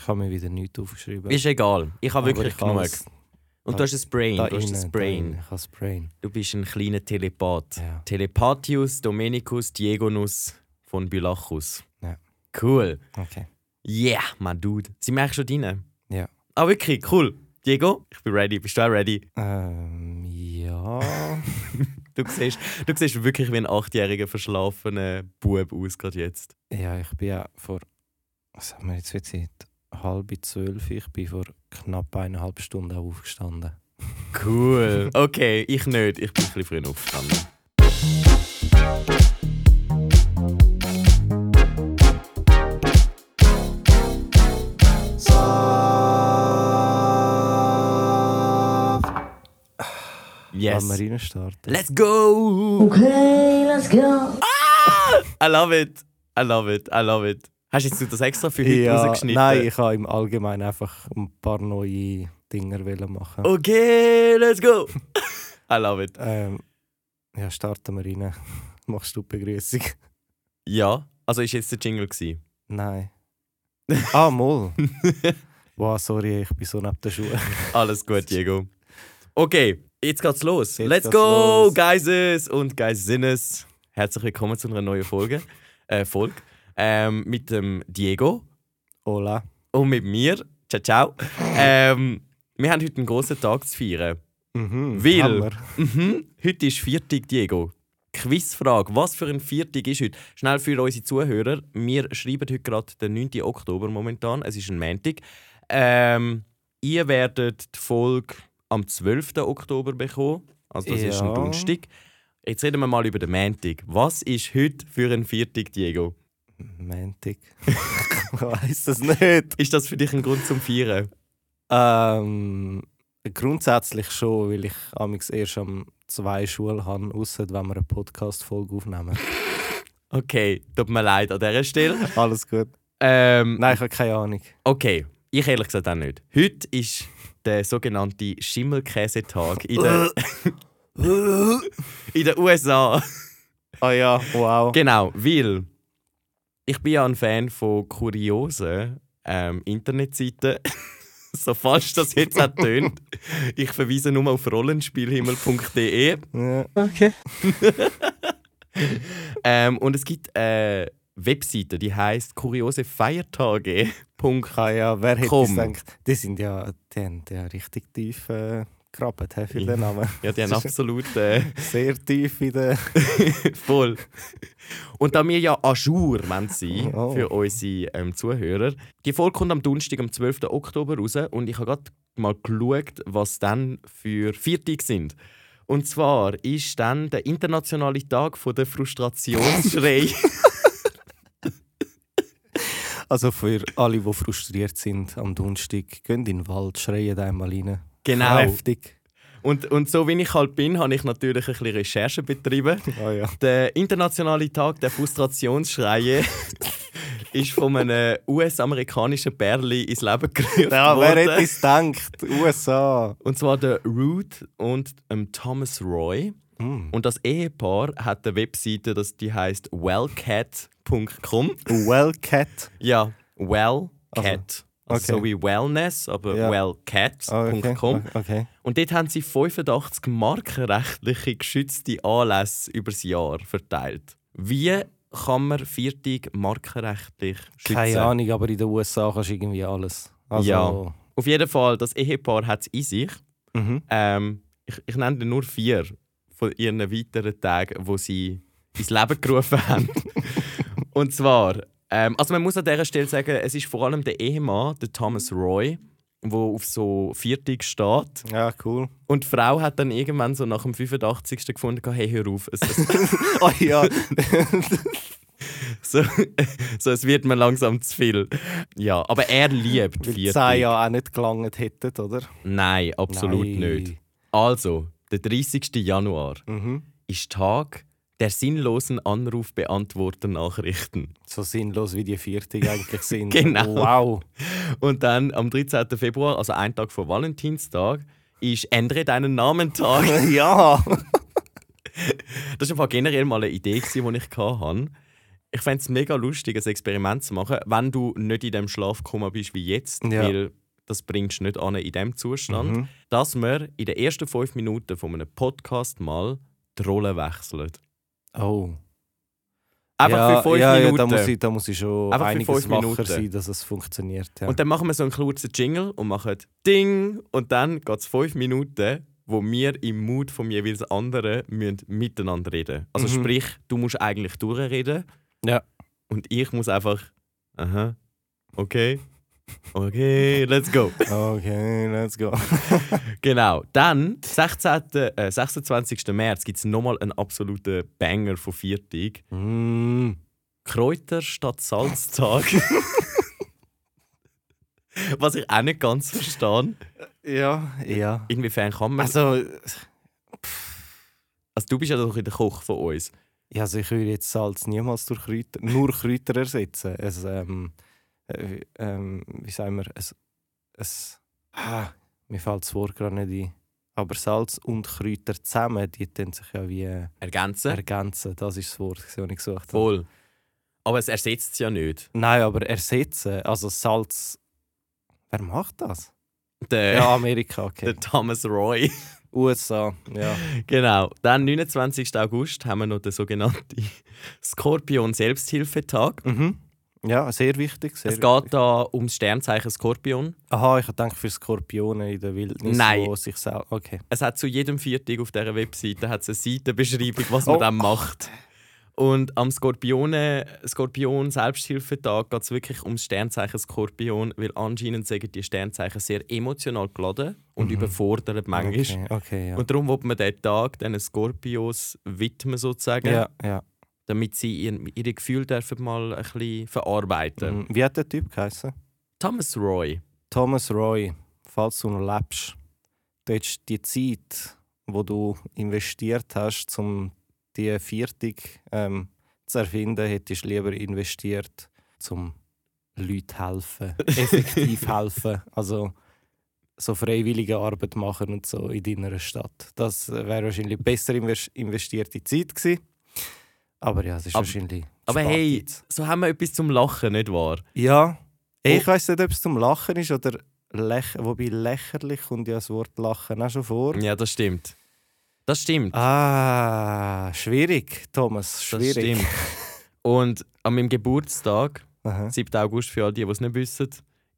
Ich habe mir wieder nichts aufgeschrieben. Ist egal. Ich habe wirklich ich genug. Und du hast ein Brain. da Du hast ein Brain. Ich habe Brain. Du bist ein kleiner Telepath. Ja. Telepathius Dominicus Diegonus von Bylachus. Ja. Cool. Okay. Yeah, mein Dude. Sind wir eigentlich schon drin? Ja. Ah, wirklich? Cool. Diego, ich bin ready. Bist du auch ready? Ähm, ja. Du siehst, du siehst wirklich wie ein achtjähriger verschlafener Bub aus, gerade jetzt. ja, ich bin ja vor. Was haben wir jetzt für Zeit? Halb zwölf. Ich bin vor knapp eineinhalb Stunden aufgestanden. Cool. Okay, ich nicht. Ich bin ein bisschen früh aufgestanden. Yes. Wollen wir reinstarten? Let's go! Okay, let's go. I love it. I love it. I love it. Hast jetzt du das extra für heute Ja, rausgeschnitten? nein, ich wollte im Allgemeinen einfach ein paar neue Dinge machen. Okay, let's go! I love it. Ähm, ja, starten wir rein. Machst du die Begrüßung? Ja, also ist jetzt der Jingle gewesen. Nein. Ah, Moll. wow, sorry, ich bin so neben der Schuhe. Alles gut, Diego. Okay, jetzt geht's los. Jetzt Let's geht's go, los. Geises und Geisinnes. Herzlich willkommen zu einer neuen Folge. Äh, Folge. Ähm, mit dem Diego Hola. und mit mir. Ciao, ciao. ähm, wir haben heute einen grossen Tag zu feiern. Mhm, Weil-. Mhm. Heute ist Viertag, Diego. Quizfrage. Was für ein Viertag ist heute? Schnell für unsere Zuhörer. Wir schreiben heute gerade den 9. Oktober momentan. Es ist ein Montag. Ähm, ihr werdet die Folge am 12. Oktober bekommen. Also das ist ein Ja. Donnerstag. Jetzt reden wir mal über den Montag. Was ist heute für ein Viertag, Diego? Montag. ich weiß das nicht. Ist das für dich ein Grund zum Feiern? Ähm, grundsätzlich schon, weil ich amigs erst am zwei Schule habe, außer wenn wir eine Podcast-Folge aufnehmen. Okay, tut mir leid an dieser Stelle. Alles gut. Ähm, Nein, ich habe keine Ahnung. Okay, ich ehrlich gesagt auch nicht. Heute ist der sogenannte Schimmelkäsetag in den in den USA. Ah ja, wow. Genau, weil ich bin ja ein Fan von kuriosen ähm, Internetseiten. so falsch das jetzt auch tönt. Ich verweise nur auf rollenspielhimmel.de. Ja. Okay. Ähm, und es gibt eine Webseite, die heißt kuriosefeiertage. Ah ja, wer hätte gedacht? Die sind ja, die haben ja richtig tief äh, gegraben hä, für den Namen. Ja, die haben absolut äh, Sehr tief in der... Voll. Und da wir ja Ajour wollen sein Oh. für unsere ähm, Zuhörer, die Folge kommt am Donnerstag, am 12. Oktober raus und ich habe gerade mal geschaut, was dann für Viertage sind. Und zwar ist dann der internationale Tag von der Frustrationsschrei. Also für alle, die frustriert sind am Donnerstag, gehen in den Wald, schreien einmal rein. Genau. Kräftig. Und, und so wie ich halt bin, habe ich natürlich ein bisschen Recherche betrieben. Ah ja. Der internationale Tag der Frustrationsschreie ist von einem US-amerikanischen Bärli ins Leben gerufen Ja, wer hätte es gedacht? USA. Und zwar der Ruth und ähm, Thomas Roy. Mm. Und das Ehepaar hat eine Webseite, das die heißt wellcat.com. Wellcat. Ja, wellcat. Also, okay. so wie Wellness, aber Ja. wellcat.com. Okay. okay. Und dort haben sie 85 markenrechtliche geschützte Anlässe über das Jahr verteilt. Wie kann man Viertig markenrechtlich schützen? Keine Ahnung, aber in den USA kannst du irgendwie alles. Also, Ja. Auf jeden Fall, das Ehepaar hat es in sich. Mhm. Ähm, ich, ich nenne dir nur vier von ihren weiteren Tagen, wo sie ins Leben gerufen haben. Und zwar, ähm, also man muss an dieser Stelle sagen, es ist vor allem der Ehemann, der Thomas Roy, wo auf so Viertig steht. Ja, cool. Und die Frau hat dann irgendwann so nach dem 85. gefunden, hey, hör auf. Es, es, Ah ja. so, so, es wird mir langsam zu viel. Ja, aber er liebt Weil die Viertig. zehn ja auch nicht gelangt hätten, oder? Nein, absolut Nein. nicht. Also, der 30. Januar Mhm. ist Tag der sinnlosen Anrufbeantworter-Nachrichten. So sinnlos wie die Viertig eigentlich sind. Genau. Wow. Und dann am 13. Februar, also ein Tag vor Valentinstag, ist Ändere deinen Namen Tag. ja. Das war einfach generell mal eine Idee, die ich hatte. Ich fände es mega lustig, ein Experiment zu machen, wenn du nicht in dem Schlafkoma bist wie jetzt, Ja. weil das bringst du nicht an in diesem Zustand, Mhm. dass wir in den ersten fünf Minuten von einem Podcast mal die Rolle wechseln. Oh. Einfach ja, für fünf ja, Minuten. Ja, da muss ich, da muss ich schon Einfach für einiges fünf wacher Minuten. sein, dass es funktioniert. Ja. Und dann machen wir so einen kurzen Jingle und machen Ding und dann geht es fünf Minuten, wo wir im Mut vom jeweils anderen müssen miteinander reden. Also Mhm. sprich, du musst eigentlich durchreden ja. und ich muss einfach aha, okay, okay, let's go. Okay, let's go. genau. Dann, 16., äh, 26. März, gibt es nochmal einen absoluten Banger von Viertig. mm. Kräuter statt Salztag. Was ich auch nicht ganz verstehe. Ja, ja. Inwiefern kann man. Also, Also, du bist ja doch in der Koch von uns. ja, also ich würde jetzt Salz niemals durch Kräuter, nur Kräuter ersetzen. Es, ähm, äh, ähm, wie sagen wir, es, es, ah, mir fällt das Wort gerade nicht ein. Aber Salz und Kräuter zusammen, die tun sich ja wie äh, Ergänzen? ergänzen. Das ist das Wort, das ich gesucht habe. Voll. Aber es ersetzt es ja nicht. Nein, aber ersetzen, also Salz. Wer macht das? Der, Ja, Amerika, okay. der Thomas Roy. USA, ja. genau. Dann, 29. August, haben wir noch den sogenannten Skorpion-Selbsthilfetag. Mhm. Ja, sehr wichtig. Sehr Es wichtig. geht da ums Sternzeichen Skorpion. Aha, ich denke für Skorpione in der Wildnis, Nein. wo sich. Okay. Es hat zu jedem Viertag auf dieser Webseite hat's eine Seitenbeschreibung, was man Oh. dann macht. Und am Skorpione, Skorpion Selbsthilfetag geht es wirklich ums Sternzeichen Skorpion, weil anscheinend sagen die Sternzeichen sehr emotional geladen und Mhm. überfordert manchmal. Okay, okay, ja. Und darum will man diesen Tag diesen Skorpios widmen, sozusagen, ja, ja. Damit sie ihr, ihre Gefühle dürfen mal ein bisschen verarbeiten. Mhm. Wie hat der Typ geheißen? Thomas Roy. Thomas Roy, falls du noch lebst, du hättest die Zeit, wo du investiert hast, um die Viertig ähm, zu erfinden, hättest du lieber investiert, um Leuten helfen, effektiv helfen. Also so freiwillige Arbeit machen und so in deiner Stadt. Das wäre wahrscheinlich besser invest investierte Zeit gewesen. Aber ja, es ist Aber- wahrscheinlich. Aber hey, Sparzeit. so haben wir etwas zum Lachen, nicht wahr? Ja. Ich Oh. weiß nicht, ob es zum Lachen ist oder läch wobei lächerlich kommt ja das Wort Lachen auch schon vor. Ja, das stimmt. Das stimmt. Ah, schwierig, Thomas, Das schwierig. stimmt. Und an meinem Geburtstag, Aha. 7. August, für alle, die die es nicht wissen,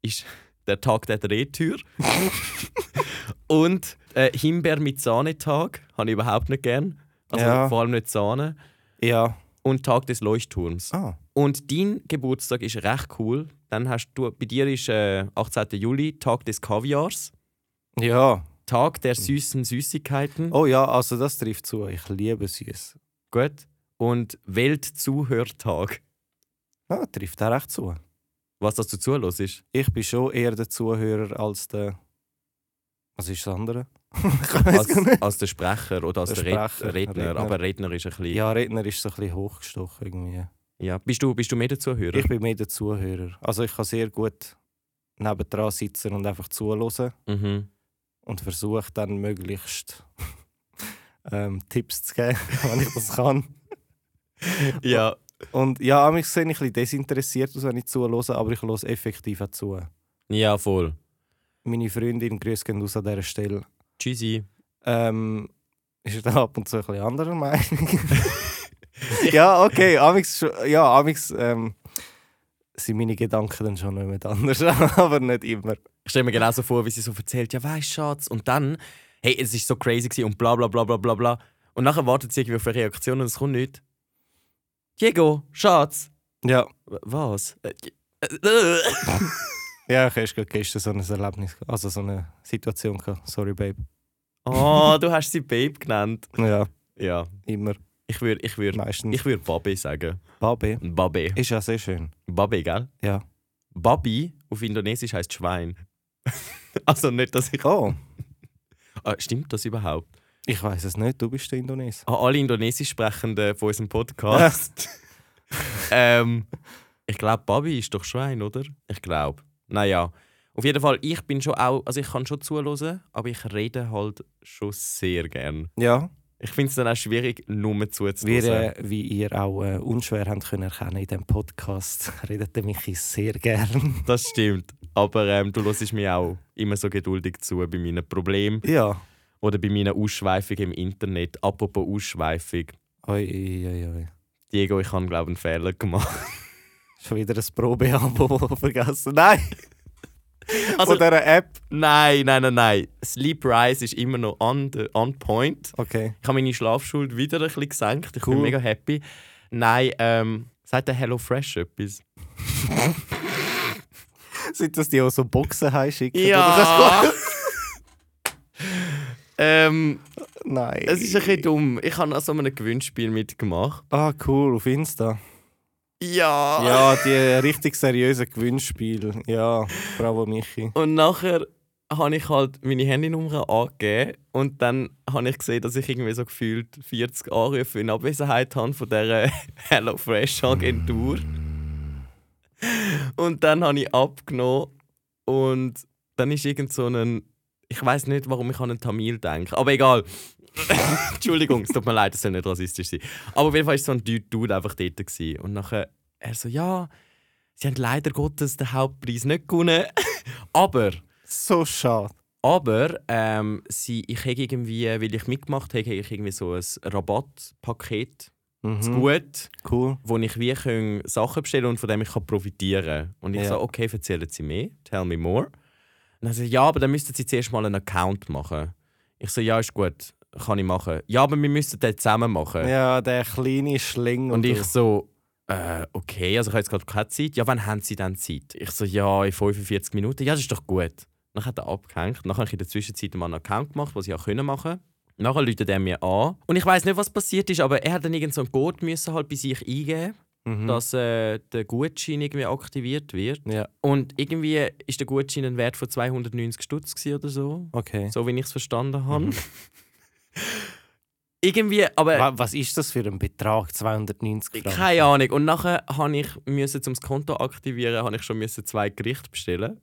ist der Tag der Drehtür. Und äh, Himbeer mit Sahne-Tag habe ich überhaupt nicht gern. Also Ja. vor allem nicht Sahne. Ja. Und Tag des Leuchtturms. Ah. Und dein Geburtstag ist recht cool. Dann hast du, bei dir ist äh, 18. Juli, Tag des Kaviars, Ja. Tag der süßen Süßigkeiten. Oh ja, also das trifft zu. Ich liebe süß. Gut. Und Weltzuhörtag. Ah, trifft auch recht zu. Was das du zuhörst, ist. Ich bin schon eher der Zuhörer als der. Was ist das andere? Als, als der Sprecher oder als Der der, Sprecher, Redner. Redner. Aber Redner ist ein bisschen. Ja, Redner ist so ein bisschen hochgestochen irgendwie. Ja. Bist, du, bist du mehr der Zuhörer? Ich bin mehr der Zuhörer. Also ich kann sehr gut nebendran sitzen und einfach zuhören Mhm. und versuche dann möglichst ähm, Tipps zu geben, wenn ich das kann. Ja. Und ja, mich sehe ich ein bisschen desinteressiert aus, wenn ich zuhöre, aber ich höre effektiv auch zu. ja, voll. Meine Freundin, grüß gehen aus an dieser Stelle, Tschüssi. ähm, ist da ab und zu ein bisschen anderer Meinung. ja, okay, amix, ja, amix ähm, sind meine Gedanken dann schon nicht anders, aber nicht immer. Ich stelle mir genauso vor, wie sie so erzählt, ja weißt Schatz, und dann, hey, es ist so crazy gewesen und bla bla bla bla bla bla. Und nachher wartet sie irgendwie auf eine Reaktion und es kommt nicht. Diego, Schatz. Ja, Was? Äh, äh, ja ich habe gestern so ein Erlebnis, also so eine Situation gehabt. Sorry, Babe. Oh, du hast sie Babe genannt. Ja, Ja, immer, ich würde ich würd, meistens. ich würd Babi sagen. Babe Babi. ist ja sehr schön. Babi, gell? Ja. Babi auf Indonesisch heißt Schwein. also nicht, dass ich. Oh, Ah, stimmt das überhaupt? ich weiß es nicht, du bist der Indones. An alle Indonesisch Sprechenden von unserem Podcast. ähm, ich glaube, Babi ist doch Schwein, oder? Ich glaube. Naja. Auf jeden Fall, ich bin schon auch, also ich kann schon zuhören, aber ich rede halt schon sehr gern. Ja, Ich finde es dann auch schwierig, nur Wir, zuzuhören. äh, wie ihr auch äh, unschwer habt können erkennen in diesem Podcast, redet der Michi sehr gern. Das stimmt. Aber ähm, du hörst mir auch immer so geduldig zu bei meinen Problemen Ja. oder bei meinen Ausschweifungen im Internet. Apropos Ausschweifung. Oi, oi, oi, oi. Diego, ich habe, glaube ich, einen Fehler gemacht. Schon wieder ein Probeabo vergessen. Nein! Also- Von dieser App. Nein, nein, nein, nein. Sleep Rise ist immer noch on, the, on point. Okay. Ich habe meine Schlafschuld wieder ein bisschen gesenkt. Ich Cool. bin mega happy. Nein, ähm, sagt der Hello Fresh etwas? Sind das die, die so Boxen heimschicken? Ja! ähm, Nein. es ist ein bisschen dumm. Ich habe an so einem Gewinnspiel mitgemacht. Ah, cool, auf Insta. Ja! Ja, die richtig seriösen Gewinnspiele. Ja, bravo Michi. Und nachher habe ich halt meine Handynummer angegeben und dann habe ich gesehen, dass ich irgendwie so gefühlt 40 Anrufe in Abwesenheit habe von dieser HelloFresh-Agentur. Und dann habe ich abgenommen und dann ist irgend so ein... Ich weiß nicht, warum ich an einen Tamil denke, aber egal. Entschuldigung, es tut mir leid, es soll nicht rassistisch sein. Aber auf jeden Fall war so ein Dude einfach dort. Gewesen. Und nachher er so, ja, sie haben leider Gottes den Hauptpreis nicht gewonnen. aber... So schade. Aber ähm, sie, ich habe irgendwie, weil ich mitgemacht habe, habe ich irgendwie so ein Rabattpaket Mhm. zu gut, Cool. wo ich wie können Sachen bestellen und von dem ich kann profitieren kann. Und ich Ja. so, okay, erzählen Sie mehr, tell me more. Und dann so, ja, aber dann müssten Sie zuerst mal einen Account machen. Ich so, ja, ist gut, kann ich machen. Ja, aber wir müssen den zusammen machen. Ja, der kleine Schlingel. Und ich so, äh, okay, also ich habe jetzt gerade keine Zeit. Ja, wann haben Sie dann Zeit? Ich so, ja, in 45 Minuten. Ja, das ist doch gut. Dann hat er abgehängt. Dann habe ich in der Zwischenzeit mal einen Account gemacht, was ich auch können machen Nachher läutet er mir an. Und ich weiß nicht, was passiert ist, aber er hat dann irgend so einen Code müssen halt bei sich eingeben, Mhm. dass äh, der Gutschein irgendwie aktiviert wird. Ja, Und irgendwie ist der Gutschein ein Wert von 290 Stutz oder so. okay. So wie ich es verstanden habe. irgendwie, aber... Wa- Was ist das für ein Betrag? 290 Franken? Keine Ahnung. Und nachher habe ich, müssen, um das Konto aktivieren, habe ich schon müssen zwei Gerichte bestellen.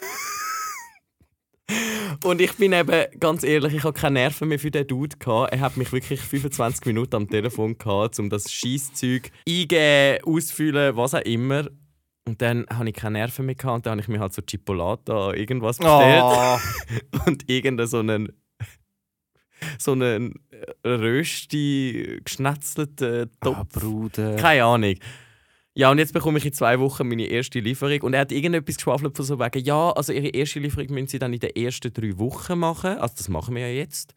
Und ich bin eben, ganz ehrlich, ich habe keine Nerven mehr für den Dude. Gehabt. Er hat mich wirklich 25 Minuten am Telefon gehabt, um das Scheißzeug eingeben, ausfüllen, was auch immer. Und dann habe ich keine Nerven mehr gehabt und dann habe ich mir halt so Chipolata irgendwas bestellt. Oh, Und irgendeinen so einen so einen äh, rösti geschnetzelten ah, Topf. Bruder. Keine Ahnung. Ja, und jetzt bekomme ich in zwei Wochen meine erste Lieferung. Und er hat irgendetwas geschwafelt von so wegen, ja, also ihre erste Lieferung müssen sie dann in den ersten drei Wochen machen. Also das machen wir ja jetzt.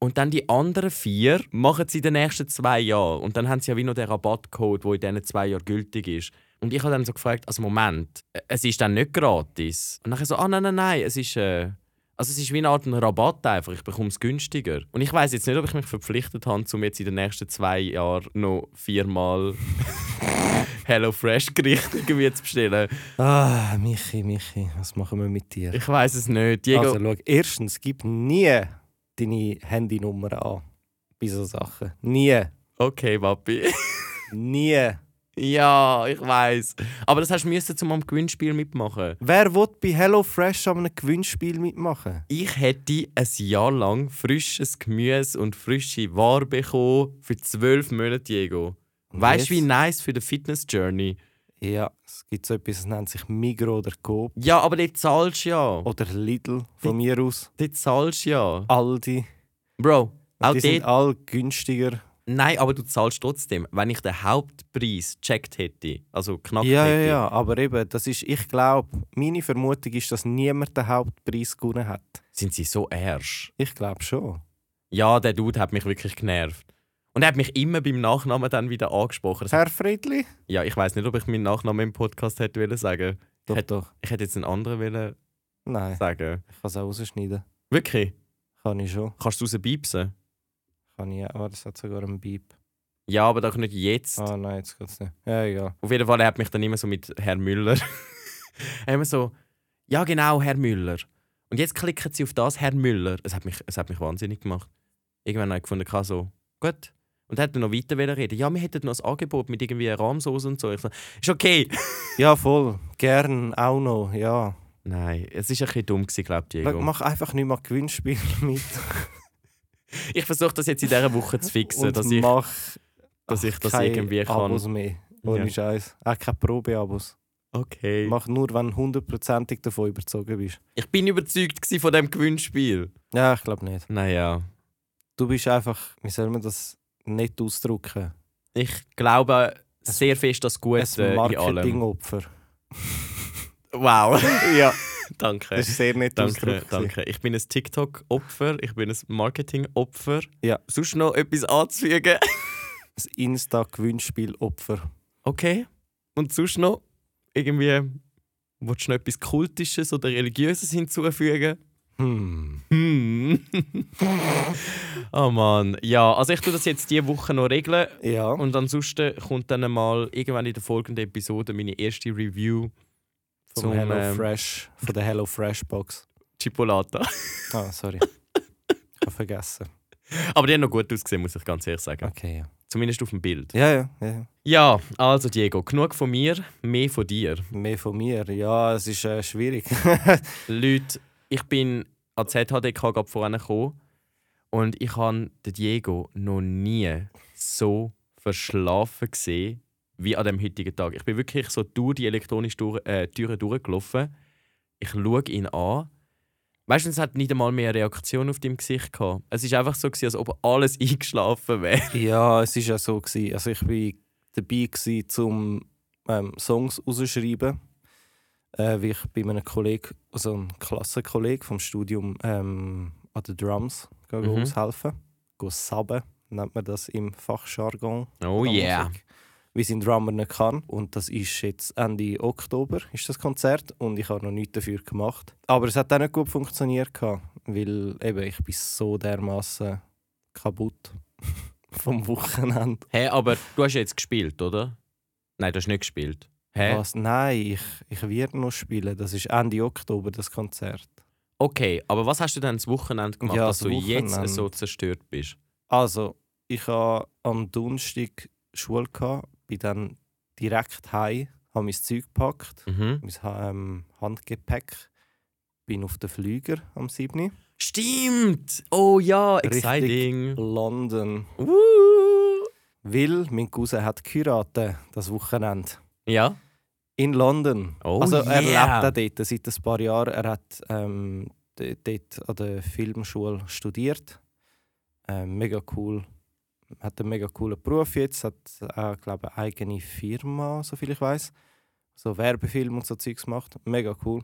Und dann die anderen vier machen sie in den nächsten zwei Jahren. Und dann haben sie ja wie noch den Rabattcode, der in diesen zwei Jahren gültig ist. Und ich habe dann so gefragt, also Moment, äh, es ist dann nicht gratis. Und dann so, ah nein, nein, nein, es ist... Äh, also es ist wie eine Art ein Rabatt einfach, ich bekomme es günstiger. Und ich weiß jetzt nicht, ob ich mich verpflichtet habe, um jetzt in den nächsten zwei Jahren noch viermal Hello Fresh Gerichte irgendwie zu bestellen. Ah, Michi, Michi, was machen wir mit dir? Ich weiß es nicht. Diego, Also, schau, erstens, gib nie deine Handynummer an bei so Sachen. Nie. okay, Papi. Nie. Ja, ich weiß. Aber das hast du müssen, um am Gewinnspiel mitmachen. Wer will bei HelloFresh an einem Gewinnspiel mitmachen? Ich hätte ein Jahr lang frisches Gemüse und frische Ware bekommen für zwölf Monate, Diego. Weißt du, wie nice für die Fitness Journey? Ja, es gibt so etwas, das nennt sich Migro oder Coop Ja, aber dort zahlst du ja. oder Lidl von mir aus. Dort zahlst du ja. Aldi. Bro, auch die sind dort. alle günstiger. Nein, aber du zahlst trotzdem. Wenn ich den Hauptpreis gecheckt hätte, also knackt Ja, ja, hätte. ja, aber eben, das ist, ich glaube, meine Vermutung ist, dass niemand den Hauptpreis gewonnen hat. Sind sie so ersch? Ich glaube schon. Ja, der Dude hat mich wirklich genervt. Und er hat mich immer beim Nachnamen dann wieder angesprochen. Das- Herr Friedli? Ja, ich weiß nicht, ob ich meinen Nachnamen im Podcast hätte wollen sagen. Doch, Hätt- doch. Ich hätte jetzt einen anderen wollen Nein, sagen. ich kann es auch rausschneiden. Wirklich? Kann ich schon. Kannst du rausbiepsen? Kann ich auch. Das hat sogar einen Beep. Ja, aber doch nicht jetzt. Ah nein, jetzt geht's nicht. Ja, egal. Auf jeden Fall, er hat mich dann immer so mit Herr Müller. er immer so, ja genau, Herr Müller. Und jetzt klicken sie auf das, Herr Müller. Es hat mich, es hat mich wahnsinnig gemacht. Irgendwann habe ich gefunden, so, gut. Und er hat dann noch weiter reden. Ja, wir hätten noch ein Angebot mit irgendwie Rahmsoße und so. Ich so, ist okay. Ja, voll. Gern auch noch, ja. Nein, es war ein bisschen dumm, glaube ich. Mach einfach nicht mal Gewinnspiel mit. Ich versuche das jetzt in dieser Woche zu fixen, und dass ich, mach dass ich das irgendwie kann. Abos mehr. Ohne Ja. Scheiß. Auch keine Probeabos. Okay. Mach nur, wenn du hundertprozentig davon überzogen bist. Ich bin überzeugt von dem Gewinnspiel. Ja, ich glaube nicht. Naja. Du bist einfach, wie soll man das nicht ausdrücken? Ich glaube sehr fest das Gute Ein. Marketingopfer. Wow. ja, danke. das ist sehr nett Danke, danke. Ich bin ein TikTok-Opfer, ich bin ein Marketing-Opfer. Ja. Sonst noch etwas anzufügen? Das Insta-Gewinnspiel-Opfer. Okay. Und sonst noch irgendwie, willst du noch etwas Kultisches oder Religiöses hinzufügen? Hm. Hm. oh Mann. Ja, also ich tue das jetzt diese Woche noch regeln. Ja. Und ansonsten kommt dann mal irgendwann in der folgenden Episode meine erste Review Vom zum, Hello ähm, Fresh, von der Hello Fresh Box. Chipolata. Ah, sorry. ich habe vergessen. Aber die haben noch gut ausgesehen, muss ich ganz ehrlich sagen. Okay, ja. Zumindest auf dem Bild. Ja, ja, ja. Ja, also Diego, genug von mir, mehr von dir. Mehr von mir. Ja, es ist äh, schwierig. Leute, ich bin an ZHDK gerade vorhin gekommen und ich habe den Diego noch nie so verschlafen gesehen wie an dem heutigen Tag. Ich bin wirklich so durch die elektronische Tür, äh, Türen durchgelaufen. Ich schaue ihn an. Weißt du, es hat nicht einmal mehr eine Reaktion auf deinem Gesicht gehabt. Es ist einfach so, gewesen, als ob alles eingeschlafen wäre. ja, es ist ja so. Gewesen. Also ich war dabei, gewesen, zum ähm, Songs rausschreiben. Äh, wie ich bei einem Kollegen, also einem Klassenkollegen vom Studium ähm, an den Drums Mhm. aushelfen. Go sabben, nennt man das im Fachjargon. Oh yeah. Musik, Wie sein Drummer nicht kann. Und das ist jetzt Ende Oktober, ist das Konzert. Und ich habe noch nichts dafür gemacht. Aber es hat auch nicht gut funktioniert, weil eben, ich bin so dermaßen kaputt vom Wochenende. Hä, aber du hast jetzt gespielt, oder? Nein, du hast nicht gespielt. Hä? Was? Nein, ich, ich werde noch spielen. Das ist Ende Oktober, das Konzert. Okay, aber was hast du denn das Wochenende gemacht, Ja, dass das du jetzt Wochenende. so zerstört bist? Also, ich hatte am Donnerstag Schule, gehabt, bin dann direkt heim, habe mein Zeug gepackt. Mhm. mein ähm, Handgepäck. Bin auf den Flüger am 7. Stimmt! Oh ja, Richtig. exciting! London. Woo. Weil mein Cousin hat geheiratet, das Wochenende. Ja? In London. Oh also er yeah. lebt auch dort seit ein paar Jahren. Er hat ähm, dort an der Filmschule studiert. Ähm, mega cool. Hat einen mega coolen Beruf jetzt. Hat auch, glaube eine eigene Firma, soviel ich weiß. So Werbefilm und so Zeugs macht. Mega cool.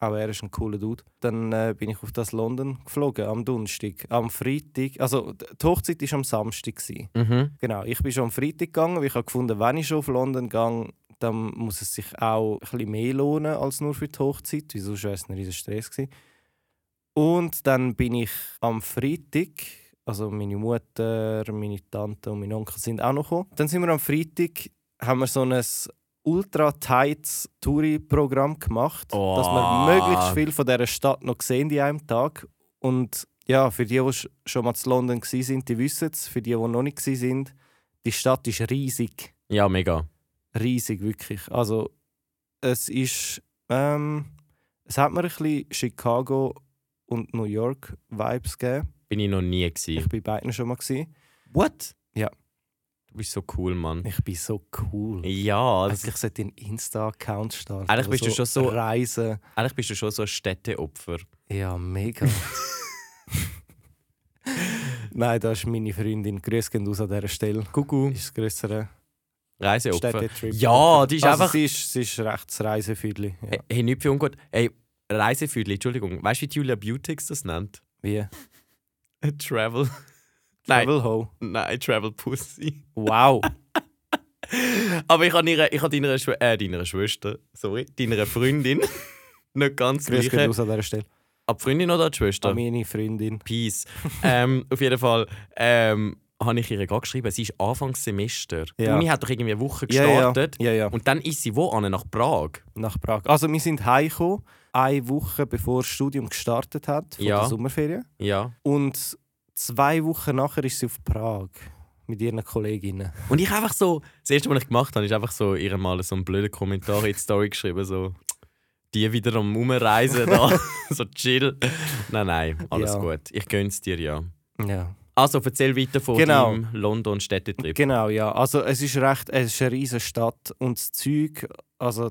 Auch er ist ein cooler Dude. Dann äh, bin ich auf das London geflogen am Donnerstag. Am Freitag, also die Hochzeit war am Samstag. Mhm. Genau, ich bin schon am Freitag gegangen, weil ich habe gefunden, wenn ich schon auf London gehe, dann muss es sich auch ein mehr lohnen als nur für die Hochzeit, weil sonst wäre es ein riesen Stress gewesen. Und dann bin ich am Freitag, also meine Mutter, meine Tante und mein Onkel sind auch noch gekommen. Dann sind wir am Freitag, haben wir so ein ultra tightes Touri-Programm gemacht, Oh. dass wir möglichst viel von dieser Stadt noch sehen in einem Tag. Und ja, für die, die sch- schon mal zu London waren, die wissen es. Für die, die noch nicht waren, die Stadt ist riesig. Ja, mega. Riesig, wirklich. Also, es ist. Ähm, es hat mir ein bisschen Chicago und New York Vibes gegeben. Bin ich noch nie Ich gewesen. war bei beiden schon mal. Gewesen. What? Ja. Du bist so cool, Mann. Ich bin so cool. Ja, das, Eigentlich sollte ich einen Insta-Account starten. Eigentlich bist du schon so- Reisen. eigentlich bist du schon so ein Städteopfer. Ja, mega. Nein, das ist meine Freundin. Grüß gehen aus an dieser Stelle. Kuckuck. Ist das grössere Reiseopfer. Ja, die ist also einfach. Sie ist, sie ist recht das Reisefüdli. Ja. Hey, hey, nicht für ungut. Ey, Reisefüdli, Entschuldigung. Weißt du, wie Julia Beautix das nennt? Wie? Travel. Nein, Travel Ho. nein, Travel Pussy. Wow. Aber ich habe ihre, ich habe deiner, Schw äh, deiner Schwester, sorry, deiner Freundin, nicht ganz Grüß gleiche. aus an dieser Stelle. Ab Freundin oder die Schwester? An meine Freundin. Peace. ähm, auf jeden Fall ähm, habe ich ihr gerade geschrieben, sie ist Anfangssemester. Die Ja. Uni hat doch irgendwie eine Woche gestartet. Ja, ja. Und dann ist sie wo an nach Prag. Nach Prag. Also wir sind heimgekommen, eine Woche bevor das Studium gestartet hat, von Ja. der Sommerferien. Ja. Und zwei Wochen nachher ist sie auf Prag mit ihren Kolleginnen. Und ich einfach so, das erste, was ich gemacht habe, ist einfach so ihr mal so einen blöden Kommentar in die Story geschrieben, so die wieder am Umreisen da, so chill. Nein, nein, alles gut. Ich gönn's dir ja. Ja. Also erzähl weiter von Genau. deinem London-Städtetrip. Genau, ja. Also es ist recht, es ist eine riesige Stadt und das Zeug, also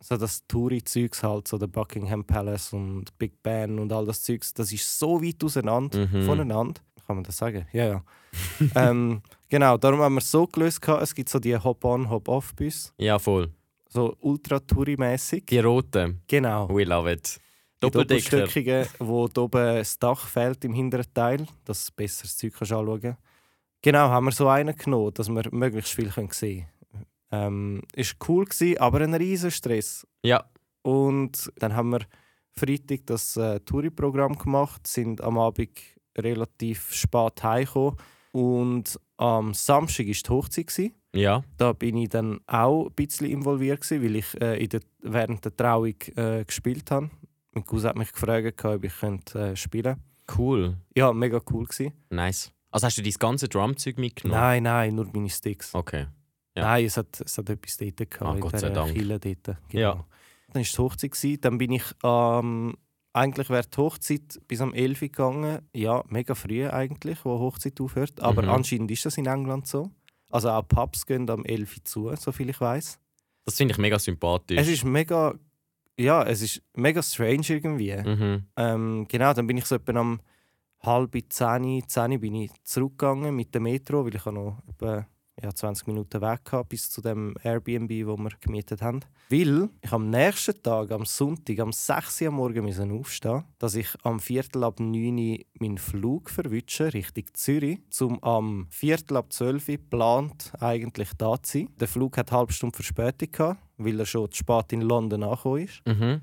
so das Touri-Zeugs halt, so der Buckingham Palace und Big Ben und all das Zeugs, das ist so weit auseinander Mhm. voneinander. Kann man das sagen? Ja, ja. ähm, genau, darum haben wir es so gelöst, gehabt, es gibt so die Hop-on, Hop-off-Bus, Ja, voll. so ultra-Touri-mäßig. Die roten. Genau. We love it. Die Doppeldecker. Doppelstöckigen, wo da oben das Dach fehlt im hinteren Teil, dass du besser das Zeug kannst anschauen kannst. Genau, haben wir so einen genommen, dass wir möglichst viel können sehen können. Ähm, ist cool gewesen, aber ein riesen Stress. Ja. Und dann haben wir Freitag das äh, Touri-Programm gemacht, sind am Abend relativ spät heimgekommen und am Samstag war die Hochzeit. Gewesen. Ja. Da bin ich dann auch ein bisschen involviert, gewesen, weil ich äh, in der, während der Trauung äh, gespielt habe. Mein Cousin hat mich gefragt, ob ich könnte, äh, spielen Cool. Ja, mega cool. Gewesen. Nice. Also hast du dein ganze Drumzeug mitgenommen? Nein, nein, nur meine Sticks. Okay. Ja. Nein, es hat, es hat etwas dort gehabt. Ah, Gott sei Dank. Kille dort. Genau. Ja. Dann war die Hochzeit. Gewesen. Dann bin ich ähm, eigentlich wäre die Hochzeit bis am 11 Uhr gegangen. Ja, mega früh eigentlich, wo Hochzeit aufhört. Aber Mhm. anscheinend ist das in England so. Also auch Pubs gehen am 11 Uhr zu, soviel ich weiß. Das finde ich mega sympathisch. Es ist mega, ja, es ist mega strange irgendwie. mhm. Ähm, genau, dann bin ich so etwa am halb zehn, zehn bin ich zurückgegangen mit dem Metro, weil ich noch etwa ja, 20 Minuten weg hatte bis zu dem Airbnb, wo wir gemietet haben. Weil ich am nächsten Tag, am Sonntag, am 6 Uhr am Morgen müssen aufstehen, dass ich am Viertel ab 9 Uhr meinen Flug verwünsche, Richtung Zürich, um am Viertel ab 12 Uhr geplant eigentlich da zu sein. Der Flug hat eine halbe Stunde Verspätung gehabt, weil er schon zu spät in London angekommen ist. Mhm.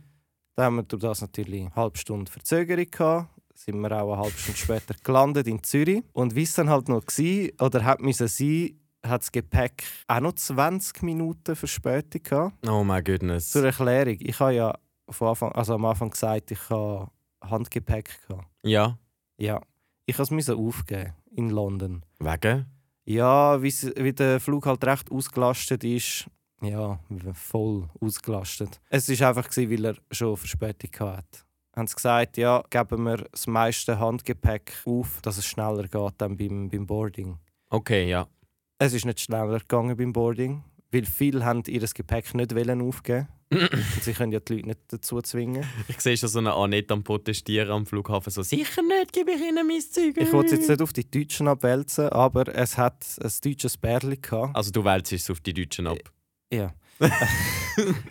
Da haben wir durch das natürlich eine halbe Stunde Verzögerung gehabt. Sind wir auch eine halbe Stunde später gelandet in Zürich. Und wie es dann halt noch war, oder hat müssen sein, hat das Gepäck auch noch 20 Minuten Verspätung gehabt. Oh my goodness. Zur Erklärung, ich habe ja von Anfang, also am Anfang gesagt, ich habe Handgepäck gehabt. Ja. Ja, ich musste es aufgeben in London. Wegen? Ja, wie der Flug halt recht ausgelastet ist. Ja, voll ausgelastet. Es war einfach, gewesen, weil er schon Verspätung hatte. Haben sie gesagt, ja, geben wir das meiste Handgepäck auf, dass es schneller geht dann beim, beim Boarding. Okay, ja. Es ist nicht schneller gegangen beim Boarding, weil viele haben ihr Gepäck nicht wollen aufgeben Und sie können ja die Leute nicht dazu zwingen. Ich sehe schon so eine Annette am Protestieren am Flughafen. So, sicher nicht, gebe ich ihnen mein Zeug. Ich wollte es jetzt nicht auf die Deutschen abwälzen, aber es hat ein deutsches Bärli gehabt. Also du wälzt es auf die Deutschen ab. Ja.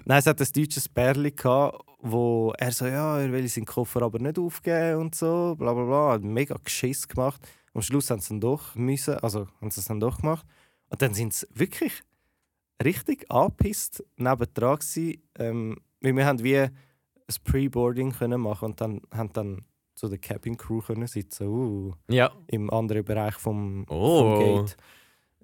Nein, es hat ein deutsches Bärli gehabt, wo er so, ja, er will seinen Koffer aber nicht aufgeben und so, bla bla bla. Hat mega Geschiss gemacht. Am Schluss haben sie dann doch müssen, also haben sie es dann doch gemacht. Und dann sind sie wirklich richtig angepisst nebendran gewesen. Ähm, weil wir haben wie ein Pre-Boarding können machen und dann haben dann zu der Cabin Crew können sitzen, uh, Ja. im anderen Bereich vom, Oh. vom Gate.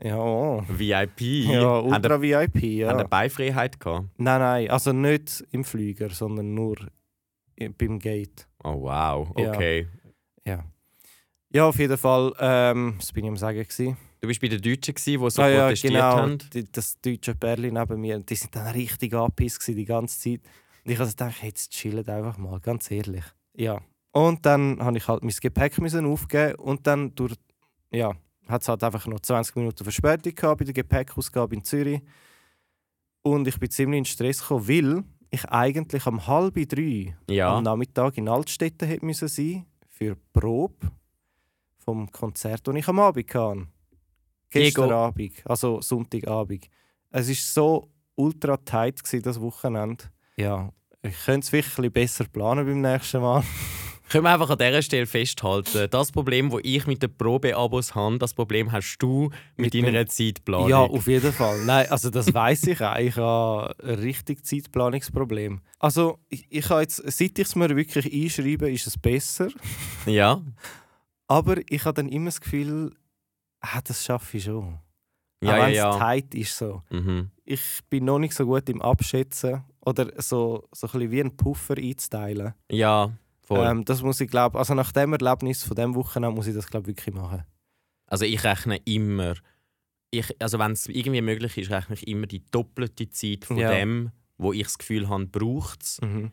Ja. VIP. ja, Haben ultra VIP, ja. eine Beifreiheit gehabt? Nein, nein, also nicht im Flüger, sondern nur beim Gate. Oh wow, Ja. okay. Ja. Ja, auf jeden Fall, ähm, das bin ich am Sagen. Gewesen. Du bist bei den Deutschen, gewesen, die so ah, ja, protestiert genau, haben. die, das deutsche Pärchen neben mir, die sind dann richtig angepisst die ganze Zeit. Und ich habe gedacht, hey, jetzt chillt einfach mal, ganz ehrlich. Ja. Und dann habe ich halt mein Gepäck müssen aufgeben und dann durch, ja, hat es halt einfach noch 20 Minuten Verspätung gehabt bei der Gepäckausgabe in Zürich. Und ich bin ziemlich in Stress gekommen, weil ich eigentlich am halb drei Ja. am Nachmittag in Altstetten hätte müssen sein für die Probe vom Konzert, das ich am Abend hatte. Gestern Diego. Abend, also Sonntagabend. Es war so ultra tight, gewesen, das Wochenende. Ja, ich könnte es wirklich besser planen beim nächsten Mal. Können wir einfach an dieser Stelle festhalten, das Problem, das ich mit den Probeabos habe, das Problem hast du mit, Mit deiner Zeitplanung. Ja, auf jeden Fall. Nein, also das weiß ich auch. Ich habe ein richtig Zeitplanungsproblem. Also ich, ich habe jetzt, seit ich es mir wirklich einschreibe, ist es besser. ja. Aber ich habe dann immer das Gefühl, ah, das schaffe ich schon. Ja, auch ja, wenn es ja. tight ist so. Mhm. Ich bin noch nicht so gut im Abschätzen oder so, so ein bisschen wie einen Puffer einzuteilen. Ja. Ähm, das muss ich glaube, also nach dem Erlebnis von dem Wochenende muss ich das glaube wirklich machen. Also ich rechne immer, ich, also wenn es irgendwie möglich ist, rechne ich immer die doppelte Zeit von Ja. dem, wo ich das Gefühl habe, braucht es, Mhm.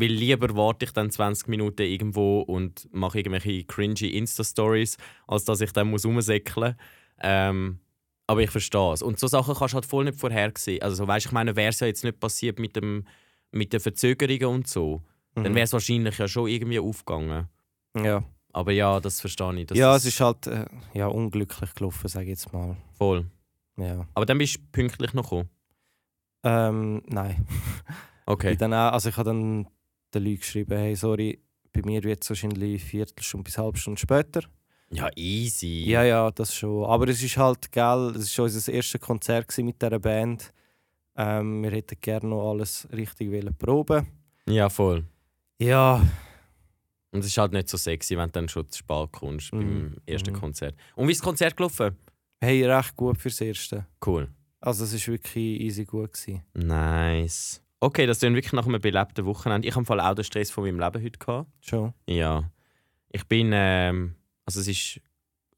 Weil lieber warte ich dann 20 Minuten irgendwo und mache irgendwelche cringy Insta-Stories, als dass ich dann muss rumsäckeln muss. Ähm, aber ich verstehe es. Und so Sachen kannst du halt voll nicht vorhersehen. Also weißt, ich meine, wäre es ja jetzt nicht passiert mit, dem, mit den Verzögerungen und so, dann Mhm. wäre es wahrscheinlich ja schon irgendwie aufgegangen. Ja. Aber ja, das verstehe ich. Das ja, es ist halt äh, ja, unglücklich gelaufen, sage ich jetzt mal. voll. Ja. Aber dann bist du pünktlich noch gekommen. Ähm, nein. Okay. Ich, dann auch, also ich habe dann den Leuten geschrieben, hey, sorry, bei mir wird es wahrscheinlich Viertelstunde bis eine halbe Stunde später. Ja, easy. Ja, ja, das schon. Aber es ist halt, gell, es war unser erstes Konzert mit dieser Band. Ähm, wir hätten gerne noch alles richtig wollen proben. Ja, voll. Ja, Und es ist halt nicht so sexy, wenn du dann schon zu spät kommst beim Mhm. ersten Mhm. Konzert. Und wie ist das Konzert gelaufen? hey, recht gut fürs Erste. Cool. Also es war wirklich easy gut. Gewesen. Nice. Okay, das ist wirklich nach einem belebten Wochenende. Ich habe im Fall auch den Stress von meinem Leben heute gehabt. Schon. Ja. Ich bin, ähm, also es ist,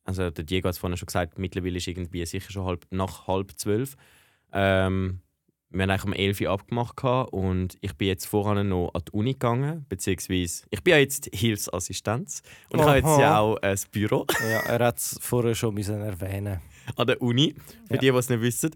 also der Diego hat es vorhin schon gesagt, mittlerweile ist irgendwie sicher schon halb, nach halb zwölf. Ähm, wir haben eigentlich um 11 Uhr abgemacht gehabt und ich bin jetzt voran noch an die Uni gegangen, beziehungsweise ich bin ja jetzt Hilfsassistenz und ich habe jetzt Aha. ja auch ein Büro Ja, er hat es vorher schon müssen erwähnen an der Uni, für Ja. die, die es nicht wissen.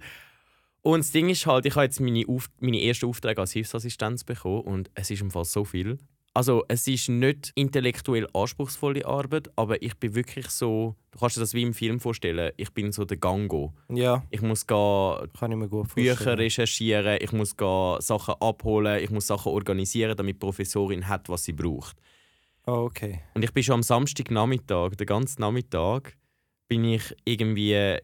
Und das Ding ist halt, ich habe jetzt meine, Auf meine ersten Aufträge als Hilfsassistenz bekommen und es ist im Fall so viel. Also es ist nicht intellektuell anspruchsvolle Arbeit, aber ich bin wirklich so, du kannst dir das wie im Film vorstellen, ich bin so der Gango. Ja, Ich muss gehen kann ich mir gut vorstellen. Bücher recherchieren, ich muss gehen Sachen abholen, ich muss Sachen organisieren, damit die Professorin hat, was sie braucht. Oh, okay. Und ich bin schon am Samstagnachmittag, den ganzen Nachmittag, bin ich irgendwie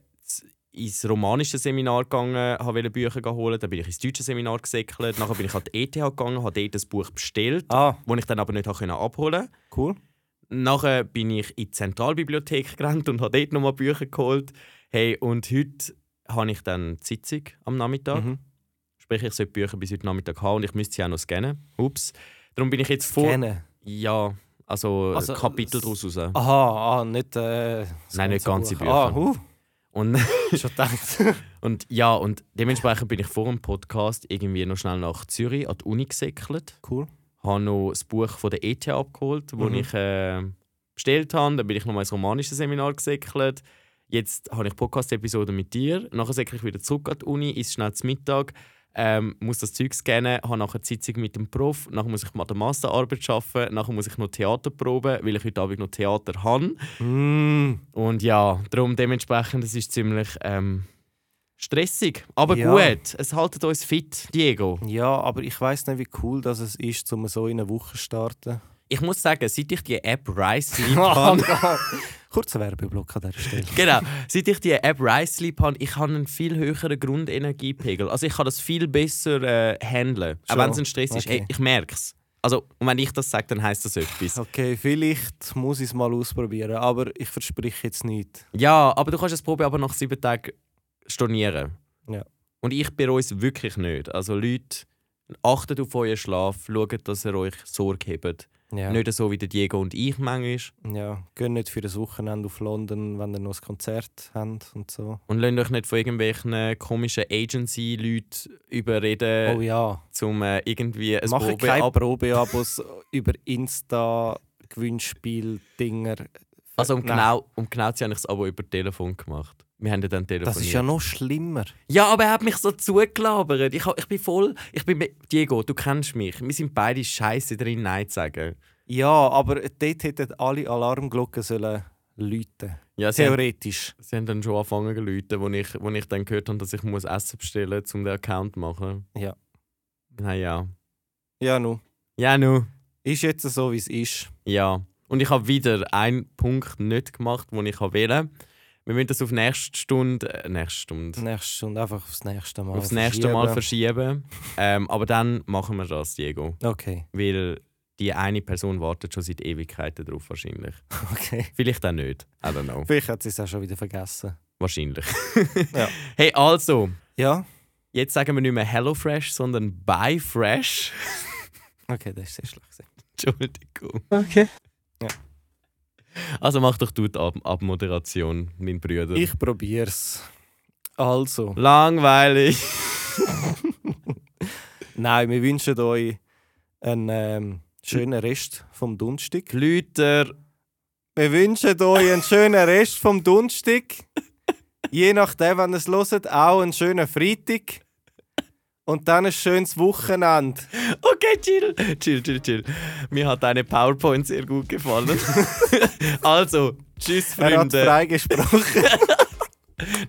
ins romanische Seminar gegangen, wollte Bücher holen, dann bin ich ins deutsche Seminar gesäckelt, nachher bin ich an die ETH gegangen, habe dort ein Buch bestellt, Ah, das ich dann aber nicht habe abholen konnte. cool. Nachher bin ich in die Zentralbibliothek gerannt und habe dort nochmal Bücher geholt. Hey, und heute habe ich dann die Sitzung am Nachmittag. Mhm. Sprich, ich sollte Bücher bis heute Nachmittag haben und ich müsste sie auch noch scannen. Ups. Darum bin ich jetzt vor... Kennen. Ja, also, Also, Kapitel s- daraus raus. Aha, ah, nicht. Äh, Nein, nicht ganze Buch. Bücher. Ah, huh, Und, schon gedacht. und ja, und dementsprechend bin ich vor dem Podcast irgendwie noch schnell nach Zürich an die Uni gesäckelt. cool. Habe noch das Buch von der ETH abgeholt, das Mhm. ich äh, bestellt habe. Dann bin ich noch mal ins romanische Seminar gesäckelt. Jetzt habe ich Podcast-Episode mit dir. Nachher säckle ich wieder zurück an die Uni, isse schnell zum Mittag, ähm, muss das Zeug scannen, habe nachher die Sitzung mit dem Prof. Nachher muss ich an der Masterarbeit arbeiten. Nachher muss ich noch Theater proben, weil ich heute Abend noch Theater habe. Mm, Und ja, darum dementsprechend, es ist ziemlich ähm, stressig. Aber Ja. gut, es haltet uns fit, Diego. ja, aber ich weiß nicht, wie cool das es ist, um so in eine Woche zu starten. Ich muss sagen, seit ich die App Rise habe, Kurzer Werbeblock an dieser Stelle. genau, seit ich die App Rise Sleep habe, ich habe einen viel höheren Grundenergiepegel. Also ich kann das viel besser äh, handeln, auch Schon? wenn es ein Stress ist. Okay. Ey, ich merke es. Also, und wenn ich das sage, dann heisst das etwas. Okay, vielleicht muss ich es mal ausprobieren, aber ich verspreche jetzt nicht. Ja, aber du kannst das Probe aber nach sieben Tagen stornieren. Ja. Und ich bereue es wirklich nicht. Also Leute, achtet auf euren Schlaf, schaut, dass ihr euch Sorge habt. Ja. Nicht so wie der Diego und ich manchmal. Ja, geht nicht für das Wochenende auf London, wenn ihr noch ein Konzert habt und so. Und lasst euch nicht von irgendwelchen komischen Agency-Leuten überreden, Oh ja. um äh, irgendwie ein Mache Probe keine ab Probeabos über Insta-Gewinnspiel-Dinger. Also um Nein. genau, um genau zu habe ich das Abo über Telefon gemacht. Wir haben ja dann telefoniert. Das ist ja noch schlimmer. Ja, aber er hat mich so zugelabert. Ich, ich bin voll. Ich bin mit- Diego, du kennst mich. Wir sind beide scheiße drin, Nein zu sagen. Ja, aber dort hätten alle Alarmglocken sollen läuten. Ja, sie haben, Theoretisch. sie haben dann schon angefangen zu läuten, wo ich, wo ich dann gehört habe, dass ich muss Essen bestellen muss, um den Account zu machen. Ja. Na ja. Ja, nu. Ja, nu. Ist jetzt so, wie es ist. Ja. Und ich habe wieder einen Punkt nicht gemacht, den ich wählen Wir müssen das auf nächste Stunde, äh, nächste Stunde, Nächste Stunde einfach aufs nächste Mal. aufs nächste Mal verschieben. ähm, aber dann machen wir das, Diego. Okay, Weil die eine Person wartet schon seit Ewigkeiten drauf wahrscheinlich. okay. Vielleicht auch nicht. I don't know. Vielleicht hat sie es auch schon wieder vergessen. Wahrscheinlich. Ja. Hey, also, Ja? jetzt sagen wir nicht mehr Hello Fresh, sondern Bye Fresh. Okay, das ist sehr schlecht. gewesen. Entschuldigung. Okay. Also mach doch du die Ab Abmoderation, mein Bruder. Ich probier's. Also, Langweilig. nein, wir wünschen euch einen ähm, schönen Rest vom Dunstig. Leute, Wir wünschen euch einen schönen Rest vom Dunstig. Je nachdem, wann ihr es hört, auch einen schönen Freitag. Und dann ein schönes Wochenende. Okay, chill. Chill, chill, chill. Mir hat deine PowerPoint sehr gut gefallen. also, tschüss, Er hat Freunde. frei gesprochen.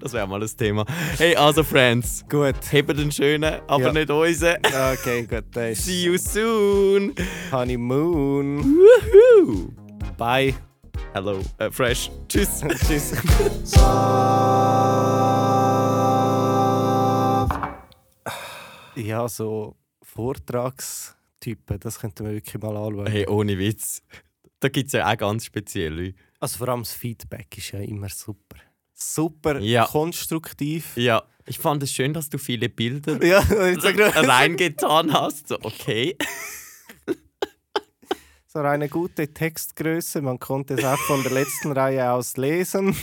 Das wäre mal das Thema. Hey, also, Friends, Gut. hebt den schönen, aber Ja. nicht unseren. Okay, gut. Das ist See you soon. Honeymoon. Woohoo. Bye. Hello, äh, Fresh. Tschüss. Tschüss. Ja, so Vortragstypen, das könnten wir wirklich mal anschauen. Hey, ohne Witz. Da gibt es ja auch ganz spezielle. Also vor allem das Feedback ist ja immer super. Super Ja. konstruktiv. Ja, ich fand es schön, dass du viele Bilder Ja, reingetan hast. So, okay. so eine gute Textgröße, man konnte es auch von der letzten Reihe aus lesen.